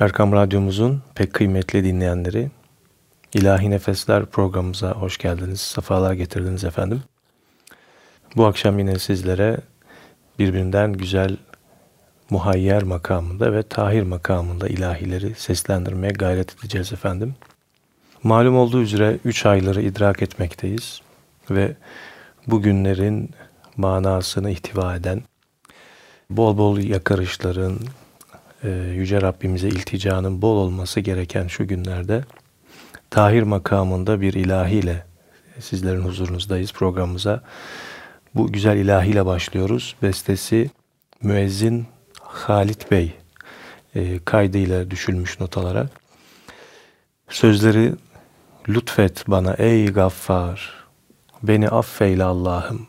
Erkam Radyomuzun pek kıymetli dinleyenleri, İlahi Nefesler programımıza hoş geldiniz, sefalar getirdiniz efendim. Bu akşam yine sizlere birbirinden güzel muhayyer makamında ve tahir makamında ilahileri seslendirmeye gayret edeceğiz efendim. Malum olduğu üzere üç ayları idrak etmekteyiz ve bu günlerin manasını ihtiva eden, bol bol yakarışların, e, Yüce Rabbimize ilticanın bol olması gereken şu günlerde tahir makamında bir ilahiyle sizlerin huzurunuzdayız programımıza. Bu güzel ilahiyle başlıyoruz. Bestesi müezzin Halit Bey e, kaydıyla düşülmüş notalara. Sözleri lütfet bana ey gaffar, beni affeyle Allah'ım.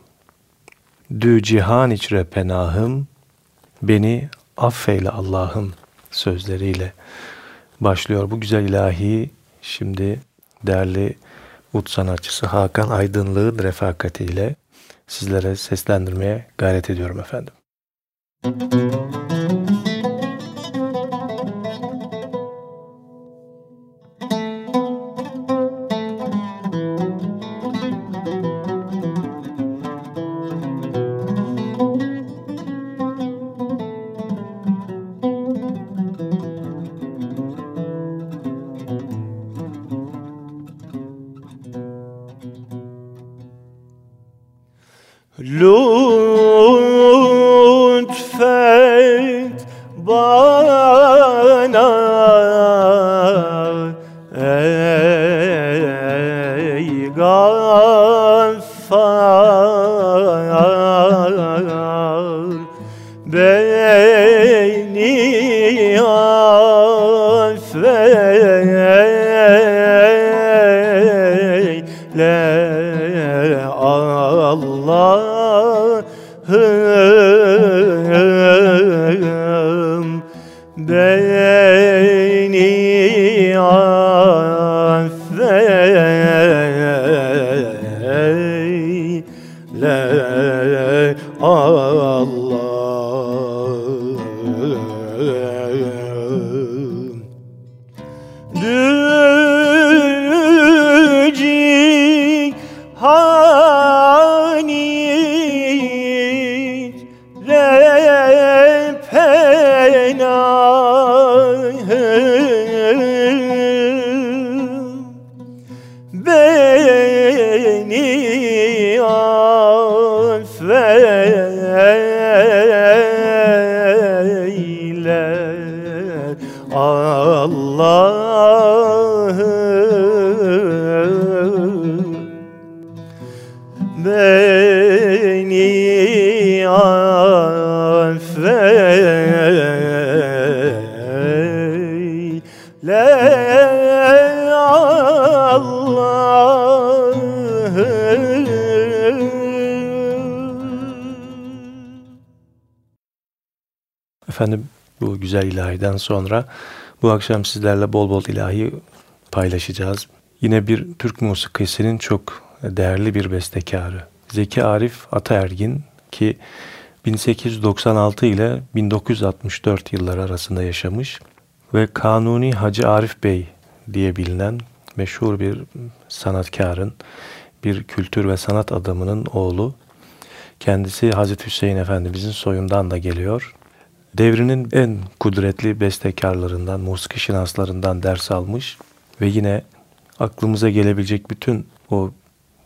Dü cihan içre penahım, beni affeyle Allah'ım sözleriyle başlıyor. Bu güzel ilahi şimdi değerli ut sanatçısı Hakan Aydınlık'ın refakatiyle sizlere seslendirmeye gayret ediyorum efendim. Müzik l'eau Efendim bu güzel ilahiden sonra bu akşam sizlerle bol bol ilahi paylaşacağız. Yine bir Türk musikisinin çok değerli bir bestekarı. Zeki Arif Ataergin ki 1896 ile 1964 yılları arasında yaşamış ve Kanuni Hacı Arif Bey diye bilinen meşhur bir sanatkarın, bir kültür ve sanat adamının oğlu. Kendisi Hazreti Hüseyin Efendimizin soyundan da geliyor. Devrinin en kudretli bestekarlarından, musiki şinaslarından ders almış ve yine aklımıza gelebilecek bütün o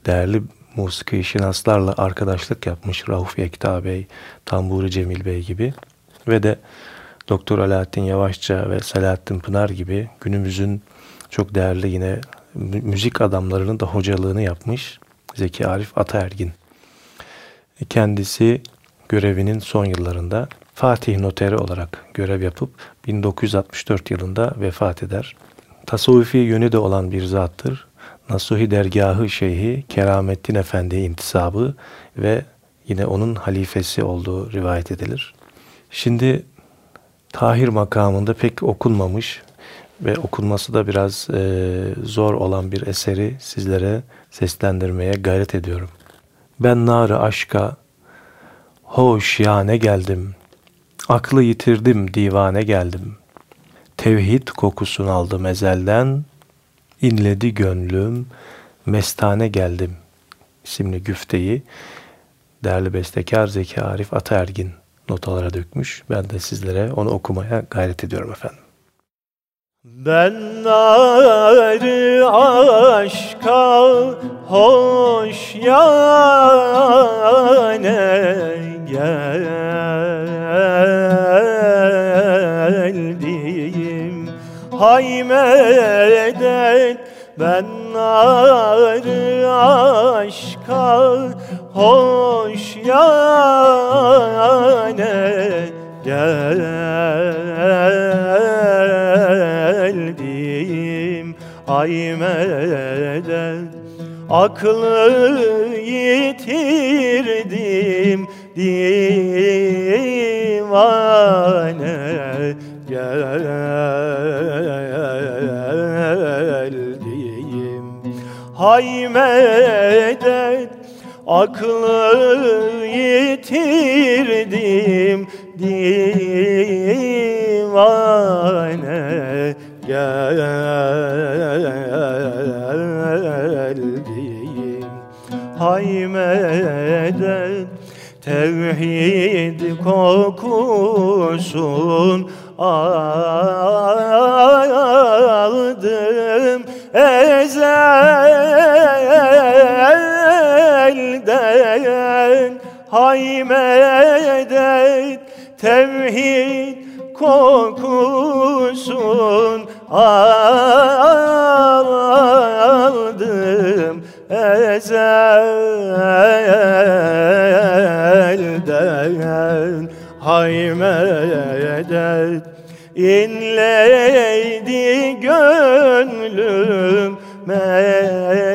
değerli musiki şinaslarla arkadaşlık yapmış. Rauf Yekta Bey, Tamburi Cemil Bey gibi ve de Doktor Alaaddin Yavaşça ve Selahattin Pınar gibi günümüzün çok değerli yine müzik adamlarının da hocalığını yapmış Zeki Arif Ataergin. Kendisi görevinin son yıllarında Fatih Noteri olarak görev yapıp 1964 yılında vefat eder. Tasavvufi yönü de olan bir zattır. Nasuhi Dergahı Şeyhi Keramettin Efendi intisabı ve yine onun halifesi olduğu rivayet edilir. Şimdi Tahir makamında pek okunmamış ve okunması da biraz e, zor olan bir eseri sizlere seslendirmeye gayret ediyorum. Ben narı aşka, hoş ya ne geldim, aklı yitirdim divane geldim. Tevhid kokusunu aldım ezelden, inledi gönlüm, mestane geldim isimli güfteyi değerli bestekar Zeki Arif Ataergin notalara dökmüş. Ben de sizlere onu okumaya gayret ediyorum efendim. Ben narı aşka hoş yâne geldim Haymedet ben narı aşka hoş yâne geldim. Ay medet aklı yitirdim. Divane geldim Hay medet aklı yitirdim. Divane geldim. Hay medet tevhid kokusun aldım Hay medet tevhid kokusun aldım ezelden Hay medet inleydi gönlüm mestane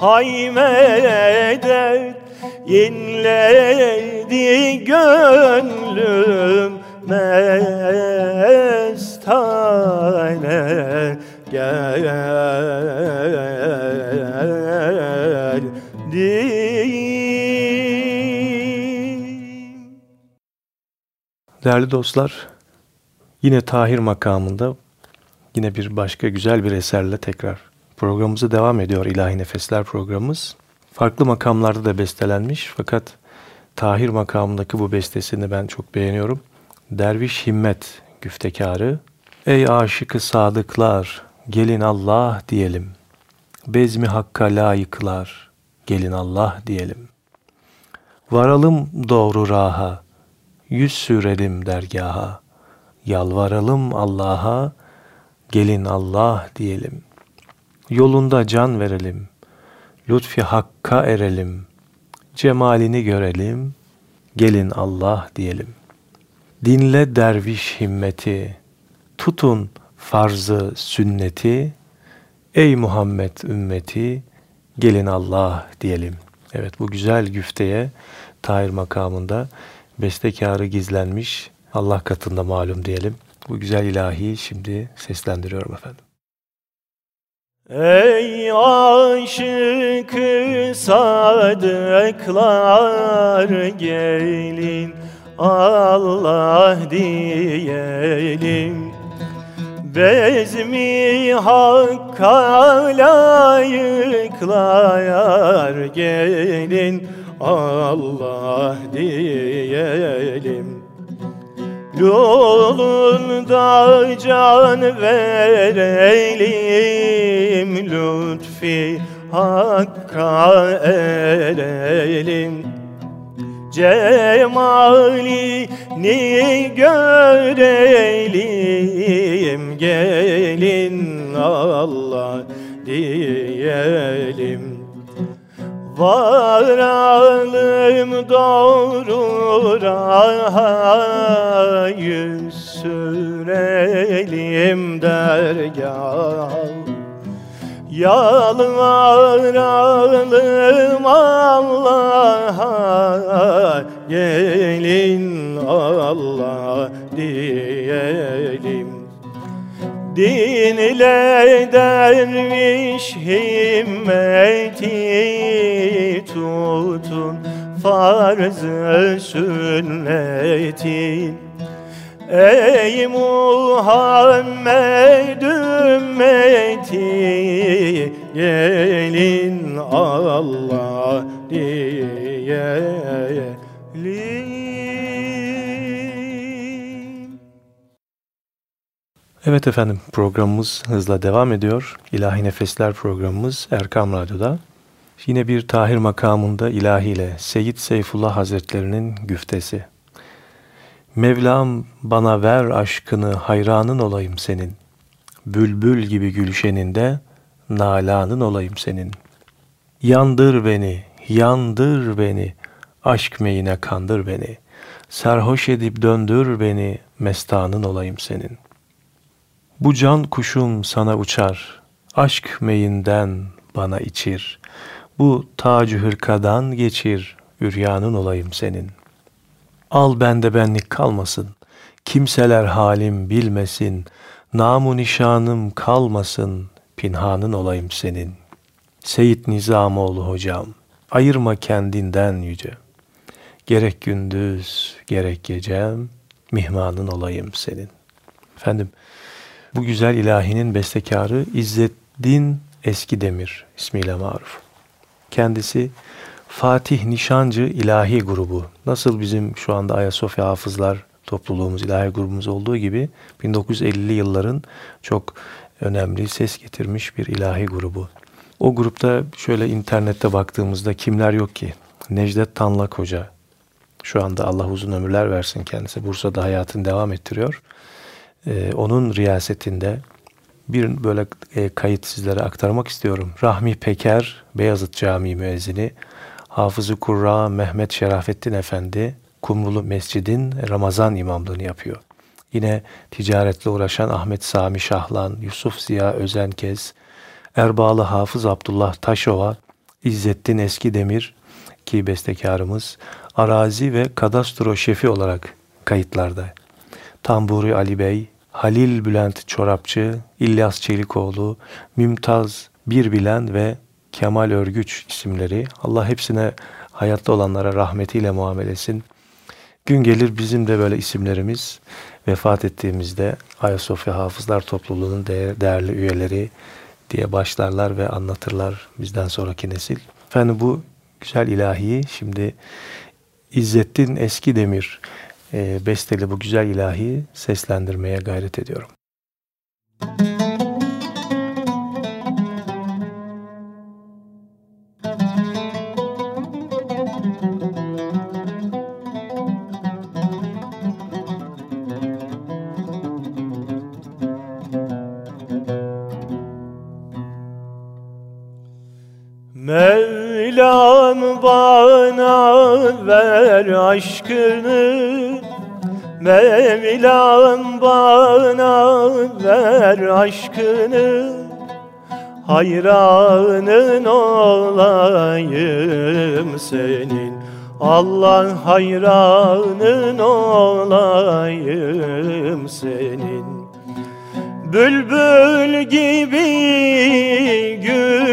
Hay medet inledi gönlüm mestane. Geldim Değerli dostlar, yine Tahir makamında yine bir başka güzel bir eserle tekrar programımıza devam ediyor İlahi Nefesler programımız. Farklı makamlarda da bestelenmiş fakat Tahir makamındaki bu bestesini ben çok beğeniyorum. Derviş Himmet güftekarı. Ey aşıkı sadıklar, gelin Allah diyelim. Bezmi hakka layıklar, gelin Allah diyelim. Varalım doğru raha, yüz sürelim dergaha. Yalvaralım Allah'a, gelin Allah diyelim. Yolunda can verelim, lütfi hakka erelim. Cemalini görelim, gelin Allah diyelim. Dinle derviş himmeti, tutun farzı sünneti, ey Muhammed ümmeti, gelin Allah diyelim. Evet bu güzel güfteye Tahir makamında bestekarı gizlenmiş Allah katında malum diyelim. Bu güzel ilahi şimdi seslendiriyorum efendim. Ey aşık sadıklar gelin Allah diyelim. Bezmi hakka layıklar gelin Allah diyelim Yolunda can verelim Lütfi hakka erelim. Cemalini görelim Gelin Allah diyelim Varalım doğru raha yüz sürelim dergah. Yalvaralım Allah'a gelin Allah diyelim. Dinle derviş himmeti tutun farz-ı sünnetin Ey Muhammed ümmeti gelin Allah diyelim. Evet efendim programımız hızla devam ediyor. İlahi Nefesler programımız Erkam Radyo'da. Yine bir tahir makamında ilahiyle Seyyid Seyfullah Hazretlerinin güftesi. Mevlam bana ver aşkını hayranın olayım senin. Bülbül gibi gülşeninde nalanın olayım senin. Yandır beni, yandır beni, aşk meyine kandır beni. Serhoş edip döndür beni, mestanın olayım senin. Bu can kuşum sana uçar, aşk meyinden bana içir. Bu tacı hırkadan geçir, üryanın olayım senin. Al bende benlik kalmasın, kimseler halim bilmesin, namu nişanım kalmasın, pinhanın olayım senin. Seyit Nizamoğlu hocam, ayırma kendinden yüce. Gerek gündüz, gerek gecem, mihmanın olayım senin. Efendim, bu güzel ilahinin bestekarı İzzeddin Eski Demir ismiyle maruf. Kendisi Fatih Nişancı İlahi Grubu. Nasıl bizim şu anda Ayasofya Hafızlar topluluğumuz, ilahi grubumuz olduğu gibi 1950'li yılların çok önemli ses getirmiş bir ilahi grubu. O grupta şöyle internette baktığımızda kimler yok ki? Necdet Tanlak Hoca. Şu anda Allah uzun ömürler versin kendisi. Bursa'da hayatını devam ettiriyor. Ee, onun riyasetinde bir böyle e, kayıt sizlere aktarmak istiyorum. Rahmi Peker, Beyazıt Camii müezzini, Hafızı Kurra Mehmet Şerafettin Efendi, Kumrulu Mescid'in Ramazan imamlığını yapıyor. Yine ticaretle uğraşan Ahmet Sami Şahlan, Yusuf Ziya Özenkez, Erbağlı Hafız Abdullah Taşova, İzzettin Eski Demir ki bestekarımız arazi ve kadastro şefi olarak kayıtlarda. Tamburi Ali Bey, Halil Bülent Çorapçı, İlyas Çelikoğlu, Mümtaz Birbilen ve Kemal Örgüç isimleri. Allah hepsine hayatta olanlara rahmetiyle muamelesin. Gün gelir bizim de böyle isimlerimiz vefat ettiğimizde Ayasofya Hafızlar Topluluğu'nun değerli üyeleri diye başlarlar ve anlatırlar bizden sonraki nesil. Efendim bu güzel ilahiyi şimdi İzzettin Eski Demir e, besteli bu güzel ilahiyi seslendirmeye gayret ediyorum. Mevlam bana ver aşkını Mevlam bana ver aşkını Hayranın olayım senin. Allah hayranın olayım senin. Bülbül gibi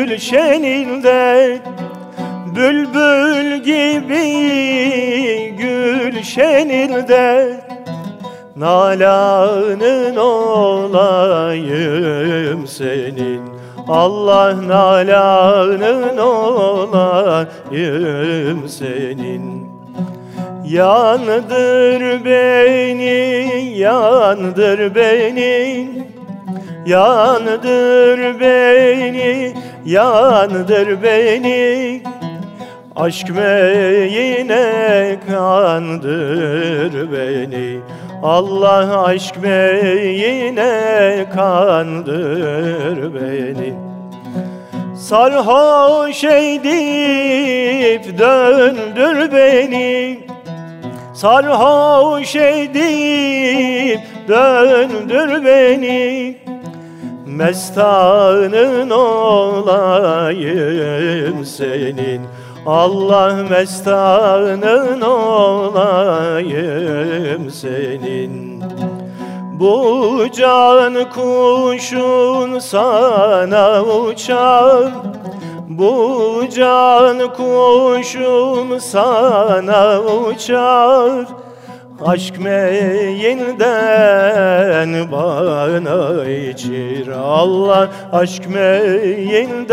gülşeninde Bülbül gibi gülşeninde Nalanın olayım senin. Allah nalanın olayım senin. Yandır beni, yandır beni. Yandır beni, yandır beni. Aşk meyine kandır beni Allah aşk meyine kandır beni. Sarhoş edip döndür beni. Sarhoş edip döndür beni. Mestanın olayım senin Allah mestanın olayım senin. Bu can kuşun sana uçar Bu can kuşum sana uçar Aşk meyinden bana içir Allah. Aşk meyinden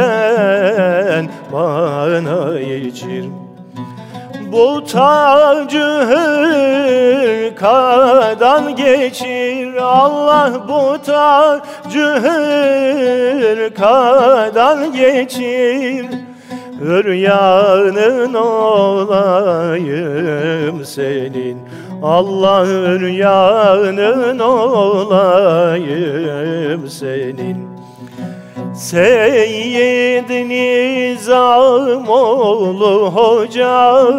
bana içir. Bu tacı hırkadan geçir Allah. Bu tacı hırkadan geçir. Üryanın olayım senin Allah üryanın olayım senin. Seyyid Nizamoğlu hocam.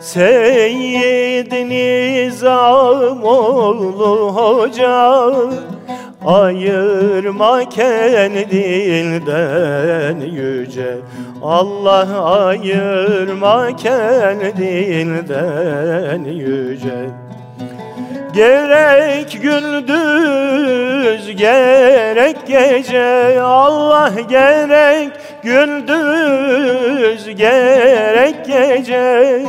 Seyyid Nizamoğlu hocam Ayırma kendinden yüce. Allah ayırma kendinden yüce. Gerek gündüz gerek gece. Allah gerek gündüz gerek gece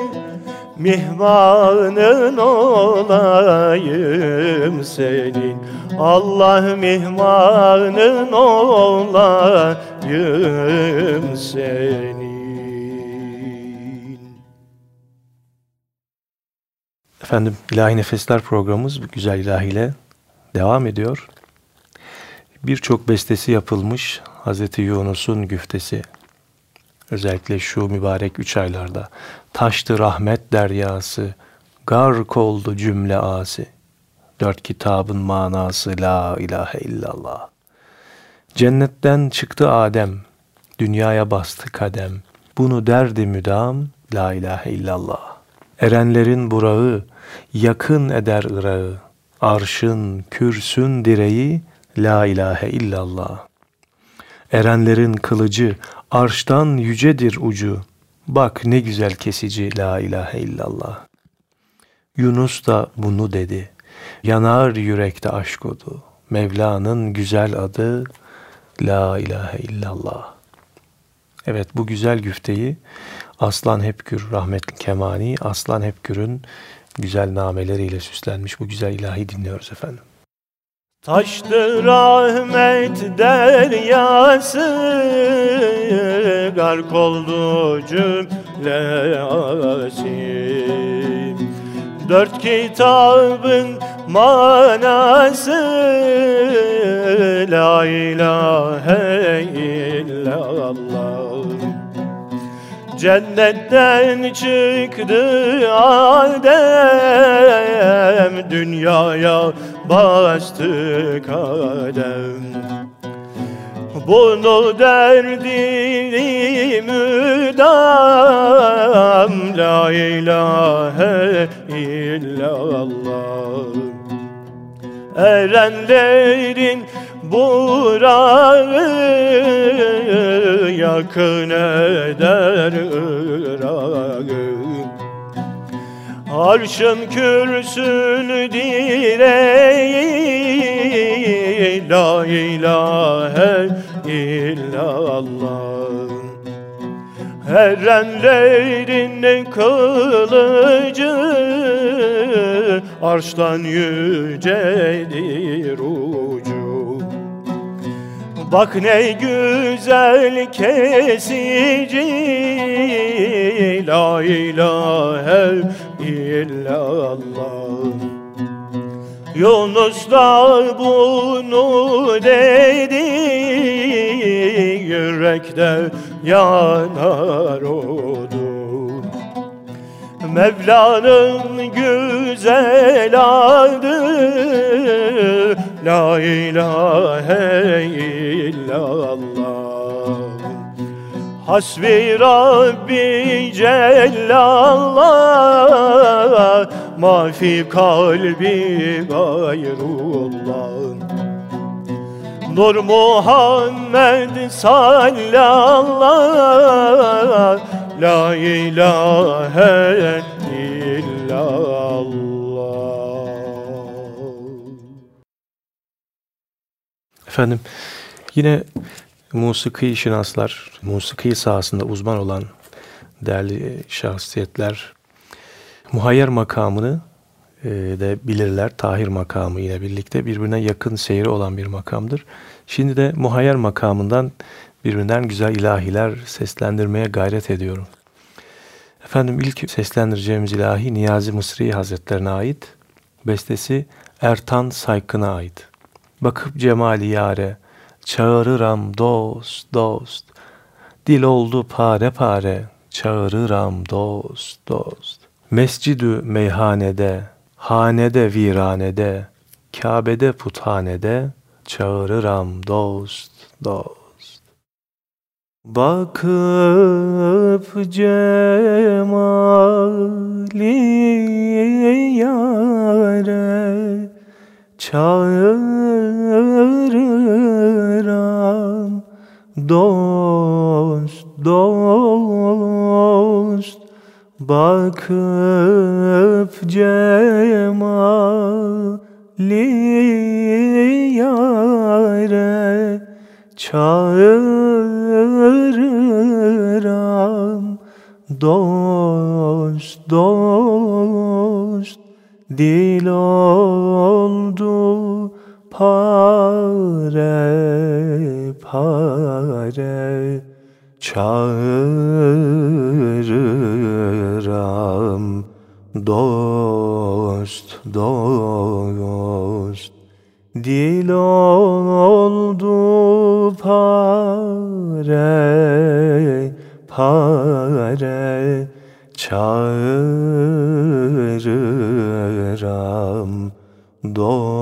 Mihmanın olayım senin Allah mihmanın olayım senin Efendim İlahi Nefesler programımız bu güzel ilahiyle devam ediyor. Birçok bestesi yapılmış Hazreti Yunus'un güftesi. Özellikle şu mübarek üç aylarda. Taştı rahmet deryası, gark oldu cümle asi. Dört kitabın manası la ilahe illallah. Cennetten çıktı Adem, dünyaya bastı kadem. Bunu derdi müdam, la ilahe illallah. Erenlerin burağı, yakın eder ırağı. Arşın, kürsün direği, la ilahe illallah. Erenlerin kılıcı, arştan yücedir ucu. Bak ne güzel kesici, la ilahe illallah. Yunus da bunu dedi. Yanar yürekte aşk odu. Mevla'nın güzel adı, la ilahe illallah. Evet bu güzel güfteyi Aslan Hepgür rahmetli Kemani, Aslan Hepgür'ün güzel nameleriyle süslenmiş bu güzel ilahi dinliyoruz efendim. Taştı rahmet deryası Gark oldu cümle asim Dört kitabın manası La ilahe illallah. Cennetten çıktı Adem Dünyaya bastı kadem Bunu derdi müdam La ilahe illallah. Erenlerin burağı yakın eder Irak'ı Arşın kürsün direği La ilahe illallah. Erenlerin kılıcı Arştan yücedir ucu Bak ne güzel kesici. La ilahe illallah. Yunus da bunu dedi. Yürekte yanar odur Mevla'nın güzel adı La ilahe illallah. Hasbi Rabbi Cellallah. Ma fi kalbi gayrullah. Nur Muhammed sallallahu La ilahe illallah Efendim yine musiki şinaslar, musiki sahasında uzman olan değerli şahsiyetler muhayyer makamını e, de bilirler. Tahir makamı ile birlikte birbirine yakın seyri olan bir makamdır. Şimdi de muhayyer makamından birbirinden güzel ilahiler seslendirmeye gayret ediyorum. Efendim ilk seslendireceğimiz ilahi Niyazi Mısri Hazretlerine ait. Bestesi Ertan Saykın'a ait. Bakıp cemali yare, çağırıram dost dost. Dil oldu pare pare, çağırıram dost dost. Mescidü meyhanede, hanede viranede, Kabe'de puthanede, çağırıram dost dost. Bakıp cemali yare çağırıram. Dost dost bakıp cemali yare çağırıram. Dost dost dil oldu pare pare çağırıram dost dost. Dil oldu pare pare çağırıram dost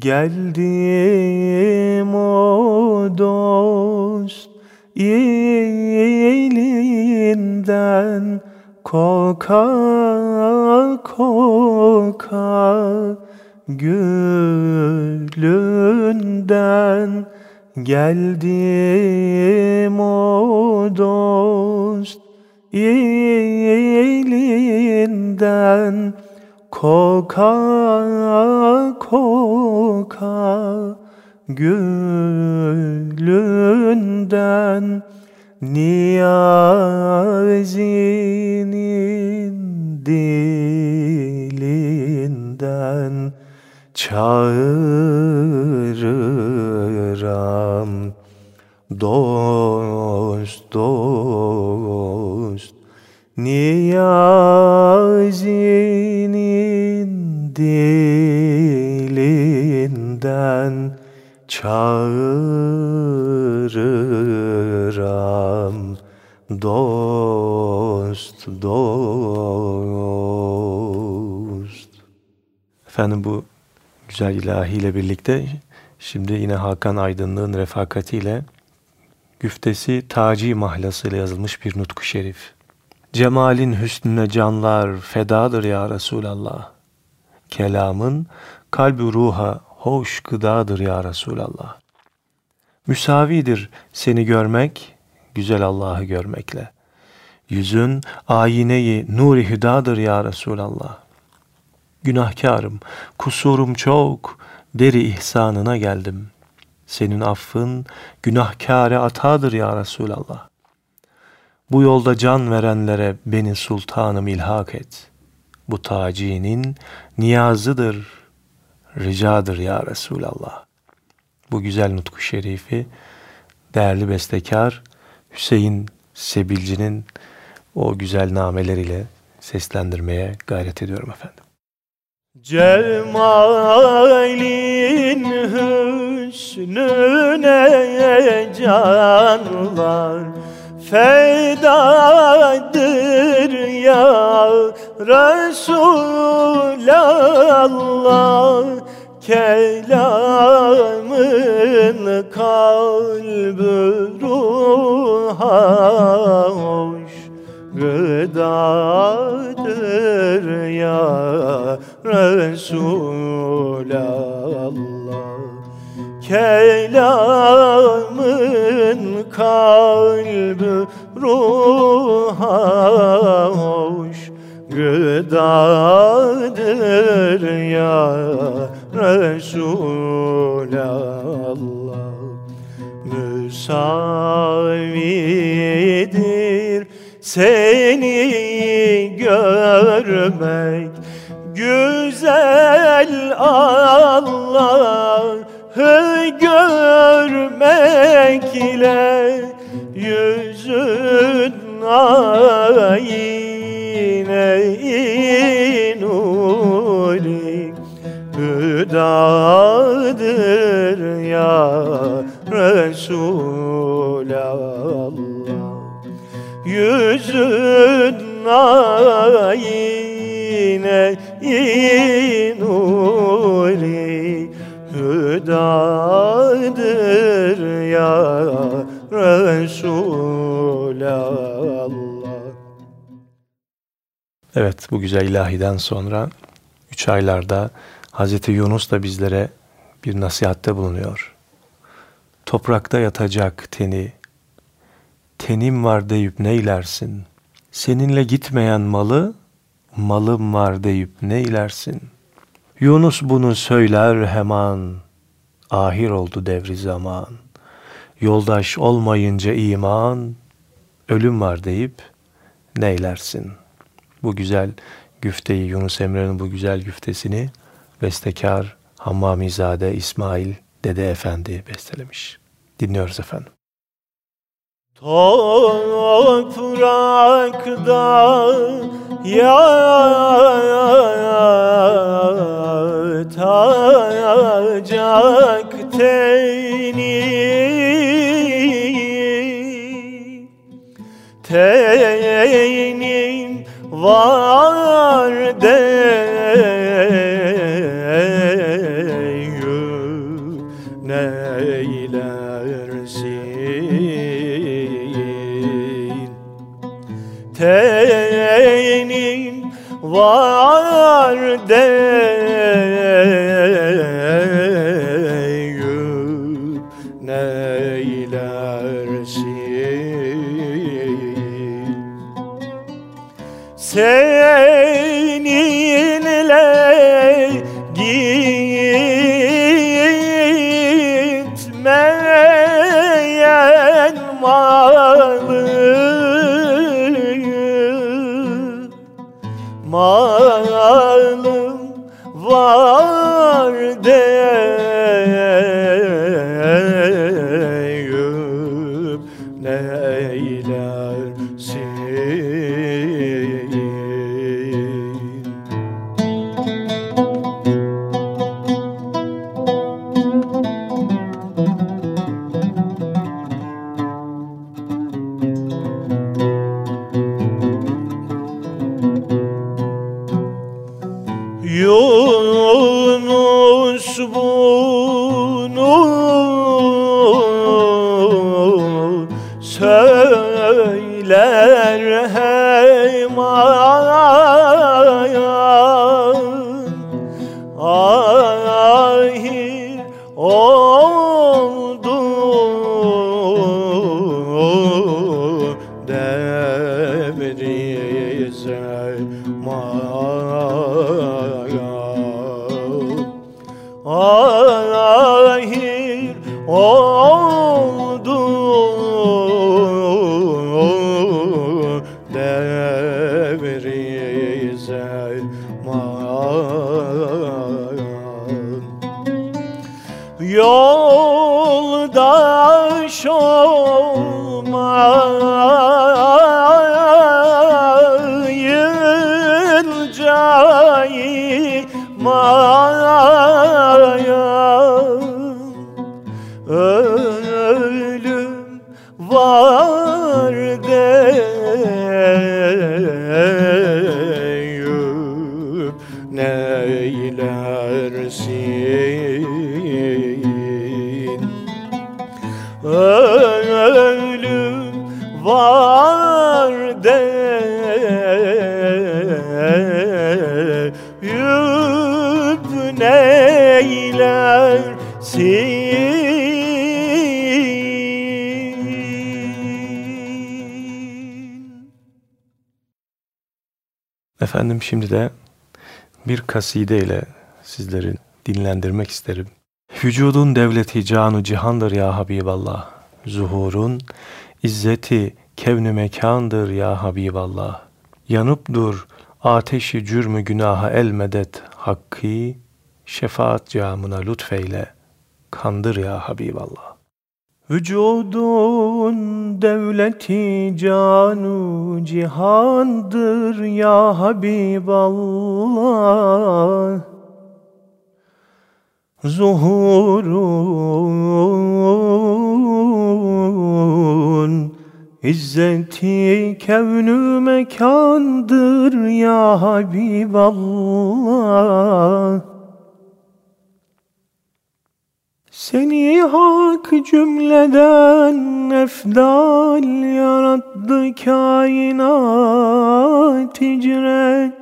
geldim o dost elinden. Koka koka gülünden. Geldim o dost elinden koka koka gülünden Niyazinin dilinden çağırıram. Dost dost Niyazinin dilinden çağırıram dost dost Efendim bu güzel ilahiyle birlikte şimdi yine Hakan Aydınlık'ın refakatiyle güftesi Taci mahlasıyla yazılmış bir nutku şerif. Cemalin hüsnüne canlar fedadır ya Resulallah. Kelamın kalbi ruha hoş gıdadır ya Resulallah. Müsavidir seni görmek, güzel Allah'ı görmekle. Yüzün ayineyi nuri hüdadır ya Resulallah. Günahkarım, kusurum çok, deri ihsanına geldim. Senin affın günahkâre atadır ya Resulallah. Bu yolda can verenlere beni sultanım ilhak et. Bu tacinin niyazıdır, ricadır ya Resulallah. Bu güzel nutku şerifi değerli bestekar Hüseyin Sebilci'nin o güzel nameleriyle seslendirmeye gayret ediyorum efendim. Cemalin hüsnüne canlar fedadır ya Resulallah Kelamın kalbü ruha hoş gıdadır ya Resulallah. Kelamın Resulallah. Müsavidir seni görmek. Güzel Allah'ı görmek ile yüzün ayine Resulallah. Yüzün ayine inuli Hüdadır ya Resulallah. Evet bu güzel ilahiden sonra üç aylarda Hazreti Yunus da bizlere bir nasihatte bulunuyor. Toprakta yatacak teni, tenim var deyip neylersin? Seninle gitmeyen malı, malım var deyip neylersin? Yunus bunu söyler hemen, ahir oldu devri zaman. Yoldaş olmayınca iman, ölüm var deyip neylersin? Bu güzel güfteyi, Yunus Emre'nin bu güzel güftesini bestekar Hammamizade İsmail Dede Efendi bestelemiş. Dinliyoruz efendim. Toprakta yatacak teni Tenin var deyim Ölüm Efendim şimdi de bir kaside ile sizlerin dinlendirmek isterim. Vücudun devleti canu cihandır ya Habiballah. Zuhurun izzeti kevnü mekandır ya Habiballah. Yanıp dur ateşi cürmü günaha el medet hakkı şefaat camına lütfeyle kandır ya Habiballah. Vücudun devleti canu cihandır ya Habiballah. Zuhurun İzzeti kevnü mekandır ya Habiballah Seni hak cümleden efdal yarattı kainat hicret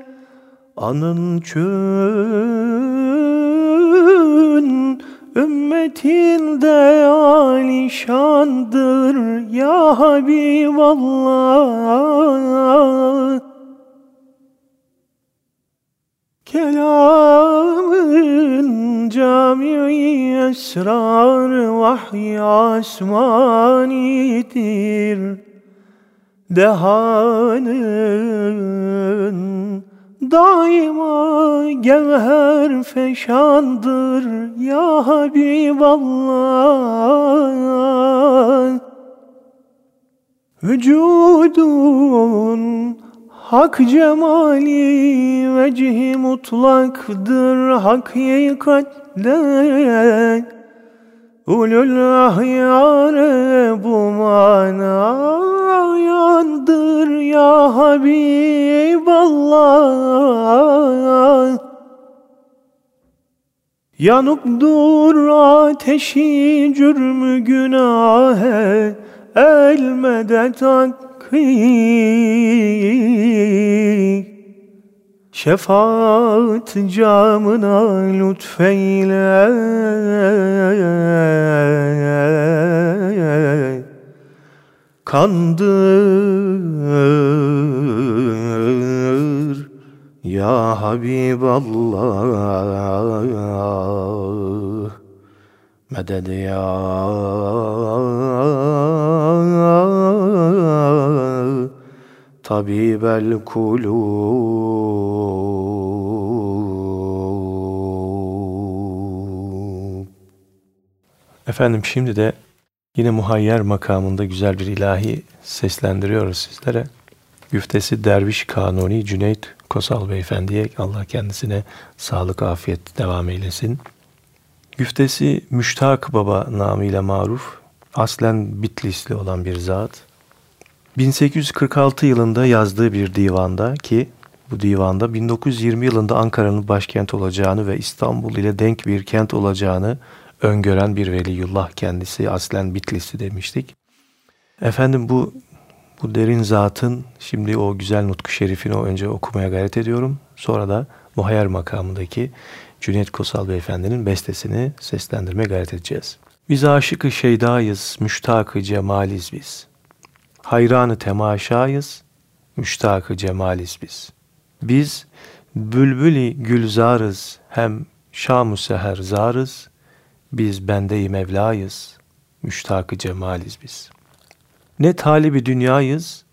Anın çün ümmetinde alişandır ya Habiballah Kelamın cami esrar vahiy asmanidir. Dehanın daima gevher feşandır ya Habiballah. Vücudun hak cemali vecihi mutlaktır hakikatte Ulul ahyare bu manayandır ya Habiballah. Yanıp dur ateşi cürmü günahe el medet Şefaat camına lütfeyle. Kandır ya Habiballah. Meded ya tabibel kulub. Efendim şimdi de yine muhayyer makamında güzel bir ilahi seslendiriyoruz sizlere. Güftesi Derviş Kanuni Cüneyt Kosal Beyefendi'ye Allah kendisine sağlık, afiyet devam eylesin. Güftesi Müştak Baba namıyla maruf, aslen Bitlisli olan bir zat. 1846 yılında yazdığı bir divanda ki bu divanda 1920 yılında Ankara'nın başkent olacağını ve İstanbul ile denk bir kent olacağını öngören bir veliyullah kendisi aslen Bitlisli demiştik. Efendim bu bu derin zatın şimdi o güzel nutku şerifini önce okumaya gayret ediyorum. Sonra da muhayyer makamındaki Cüneyt Kosal Beyefendi'nin bestesini seslendirmeye gayret edeceğiz. Biz aşıkı şeydayız, müştakı cemaliz biz. Hayranı temaşayız, müştakı cemaliz biz. Biz bülbüli gülzarız, hem şamu seher zarız, biz bende-i Mevlayız, müştakı cemaliz biz. Ne talibi dünyayız,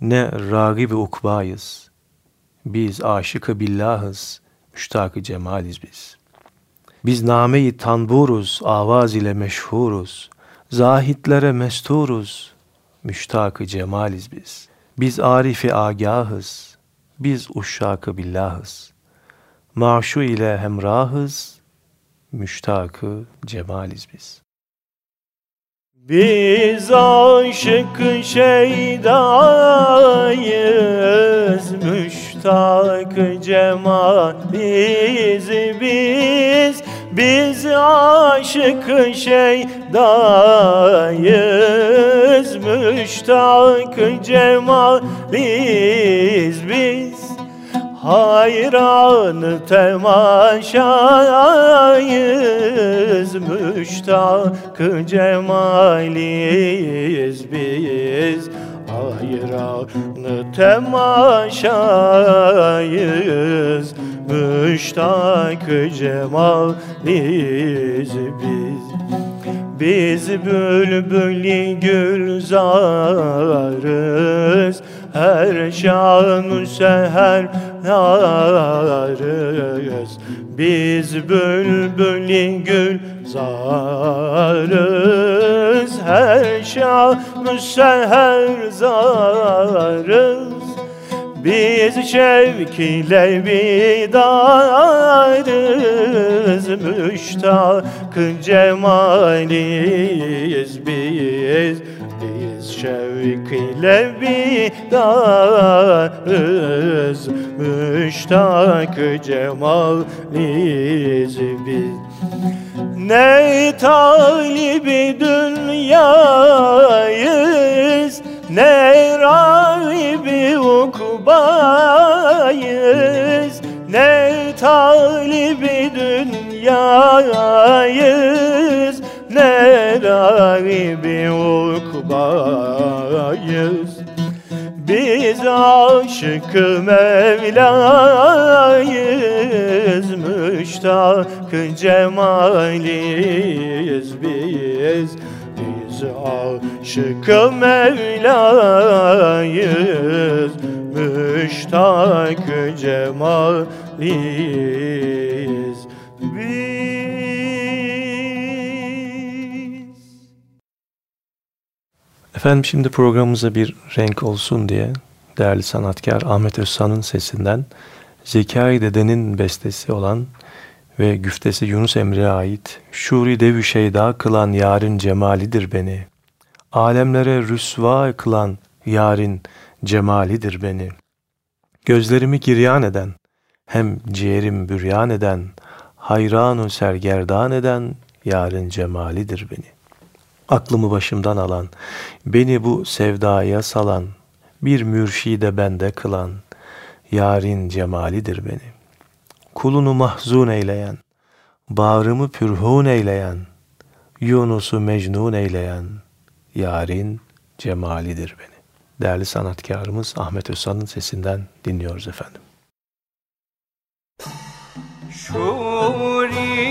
ne ragibi ukbayız. Biz aşıkı billahız, müştakı cemaliz biz. Biz nameyi tanburuz, avaz ile meşhuruz. Zahitlere mesturuz, müştakı cemaliz biz. Biz arifi agahız, biz uşşakı billahız. Maşu ile hemrahız, müştakı cemaliz biz. Biz aşık şeydayız Müştak cemaliz biz Biz aşık şeydayız Müştak cemaliz biz Hayran temaşayız. Müştak cemaliz biz. Hayran temaşayız. Müştak cemaliz biz Biz bülbülü gülzarız Her şanı seher narız. Biz bülbülü gülzarız Her şanı seher zarız biz şevk ile bidarız Müştak cemaliyiz biz. Biz şevk ile bidarız Müştak cemaliyiz biz. Ne talibi dünyayız Ne rahibi ukbayız Ne talibi dünyayız Ne rahibi ukbayız. Biz aşık Mevla'yız Müştak cemaliyiz biz. Biz aşık Mevla'yız Müştak cemaliyiz biz Efendim şimdi programımıza bir renk olsun diye değerli sanatkar Ahmet Özsan'ın sesinden Zekai Dede'nin bestesi olan ve güftesi Yunus Emre'ye ait Şuri devü şeyda kılan yarın cemalidir beni. Alemlere rüsva kılan yarın cemalidir beni. Gözlerimi giryan eden, hem ciğerim büryan eden, hayranu sergerdan eden yarın cemalidir beni. Aklımı başımdan alan, beni bu sevdaya salan, bir mürşide bende kılan, yarın cemalidir beni. Kulunu mahzun eyleyen, bağrımı pürhun eyleyen, Yunus'u mecnun eyleyen, yarın cemalidir beni. Değerli sanatkarımız Ahmet Özsan'ın sesinden dinliyoruz efendim. Şuri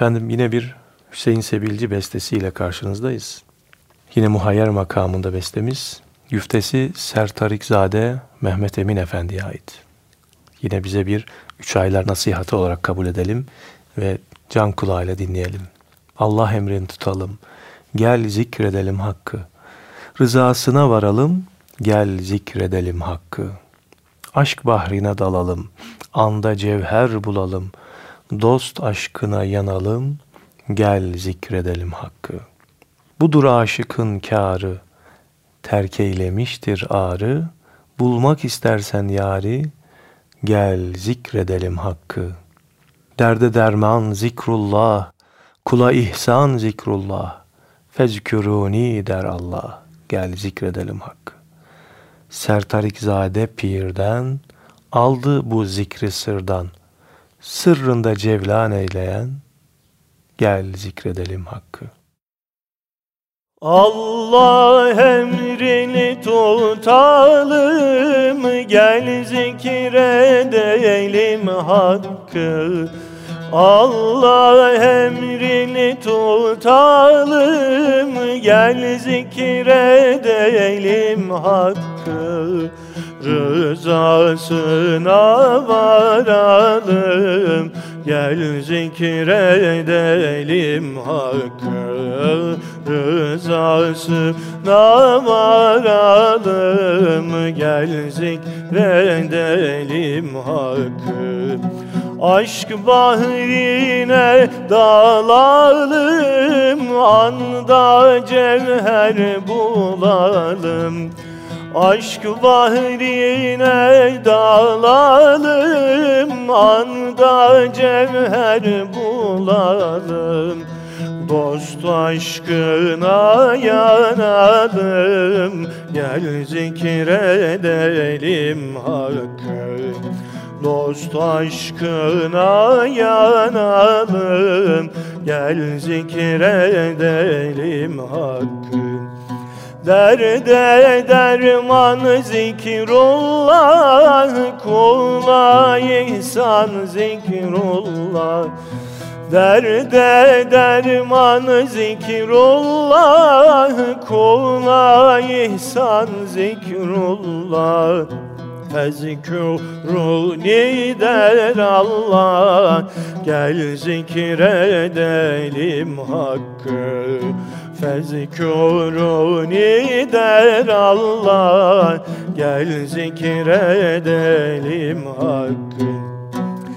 Efendim yine bir Hüseyin Sebilci bestesiyle karşınızdayız. Yine muhayyer makamında bestemiz. Güftesi Sertarikzade Mehmet Emin Efendi'ye ait. Yine bize bir üç aylar nasihatı olarak kabul edelim ve can kulağıyla dinleyelim. Allah emrini tutalım, gel zikredelim hakkı. Rızasına varalım, gel zikredelim hakkı. Aşk bahrine dalalım, anda cevher bulalım.'' Dost aşkına yanalım, gel zikredelim hakkı. Budur aşıkın kârı, terk eylemiştir ağrı, bulmak istersen yari, gel zikredelim hakkı. Derde derman zikrullah, kula ihsan zikrullah, fezküruni der Allah, gel zikredelim hakkı. Sertarikzade pirden, aldı bu zikri sırdan, sırrında cevlan eyleyen, gel zikredelim hakkı. Allah emrini tutalım, gel zikredelim hakkı. Allah emrini tutalım, gel zikredelim hakkı. Rızasına varalım. Gel zikredelim Hakkı. Rızasına varalım. Gel zikredelim Hakkı. Aşk bahrine dalalım. Anda cevher bulalım Aşk bahrine dalalım Anda cevher bulalım. Dost aşkına yanalım Gel zikredelim hakkı. Dost aşkına yanalım Gel zikredelim hakkı Derde derman zikrullah Kula ihsan zikrullah. Derde derman zikrullah Kula ihsan zikrullah Fezkuruni der Allah Gel zikredelim hakkı. Fezkuruni der Allah Gel zikredelim hakkı.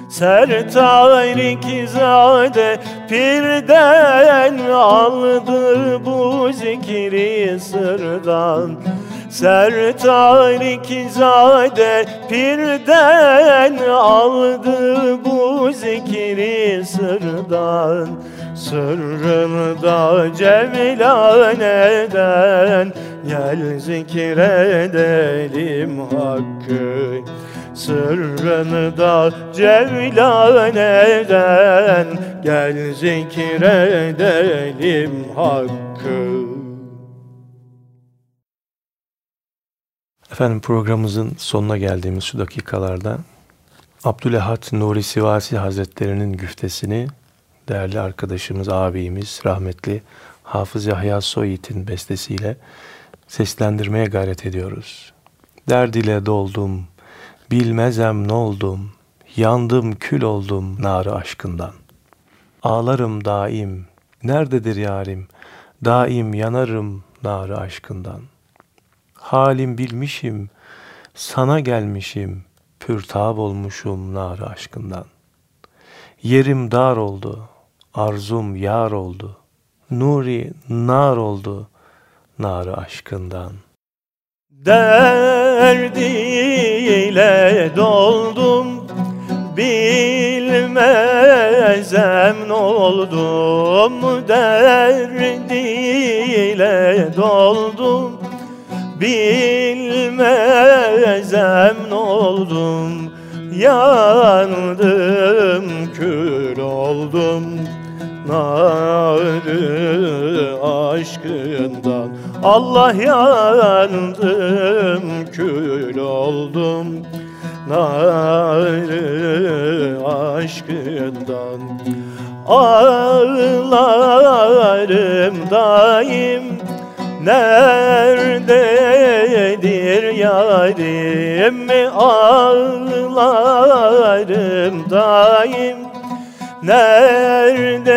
Sertarik zade pirden aldı bu zikri sırdan Sertarik zade pirden aldı bu zikri sırdan. Sırrını da cevlan eden Gel zikredelim hakkı. Sırrını da cevlan eden Gel zikredelim hakkı Efendim programımızın sonuna geldiğimiz şu dakikalarda Abdülehat Nuri Sivasi Hazretleri'nin güftesini değerli arkadaşımız, abimiz, rahmetli Hafız Yahya Soyit'in bestesiyle seslendirmeye gayret ediyoruz. Derd ile doldum, bilmezem ne oldum, yandım kül oldum narı aşkından. Ağlarım daim, nerededir yarim, daim yanarım narı aşkından. Halim bilmişim, sana gelmişim, pürtab olmuşum narı aşkından. Yerim dar oldu, arzum yar oldu, nuri nar oldu narı aşkından. Derdiyle doldum Bilmezem oldum Derdiyle doldum Bilmezem ne oldum Yandım kül oldum. Narı aşkından Allah yandım kül oldum. Narı aşkından Ağlarım daim Nerededir yarim? Ağlarım daim? Nerededir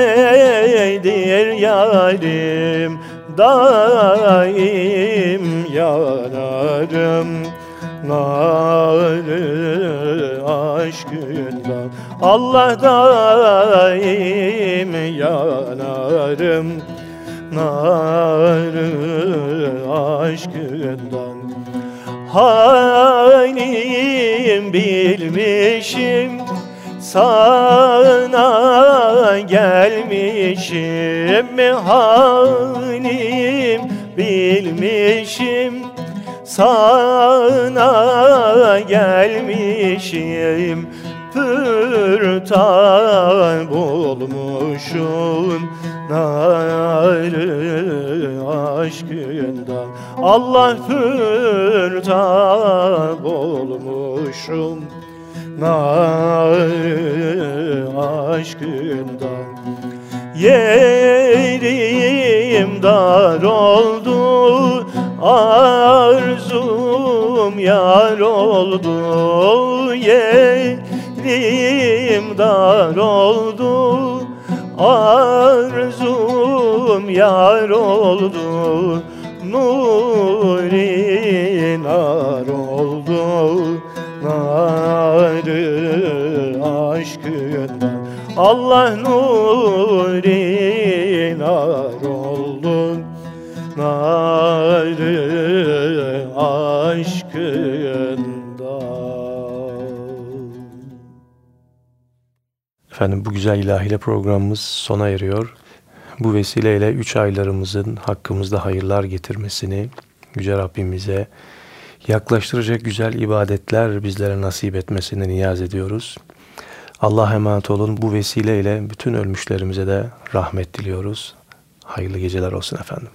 yarim? Daim yanarım. Narı aşkından Allah daim yanarım Narı aşkından. Halim bilmişim sana gelmişim. Halim bilmişim sana gelmişim. Pürtan bulmuşum narı aşkından Allah pürtan bulmuşum narı aşkından Yerim dar oldu arzum yar oldu. Yerim dar oldu arzum yar oldu Nuri nar oldu. Narı aşkından Allah nuri nar Efendim bu güzel ilahiyle programımız sona eriyor. Bu vesileyle üç aylarımızın hakkımızda hayırlar getirmesini Yüce Rabbimize yaklaştıracak güzel ibadetler bizlere nasip etmesini niyaz ediyoruz. Allah'a emanet olun. Bu vesileyle bütün ölmüşlerimize de rahmet diliyoruz. Hayırlı geceler olsun efendim.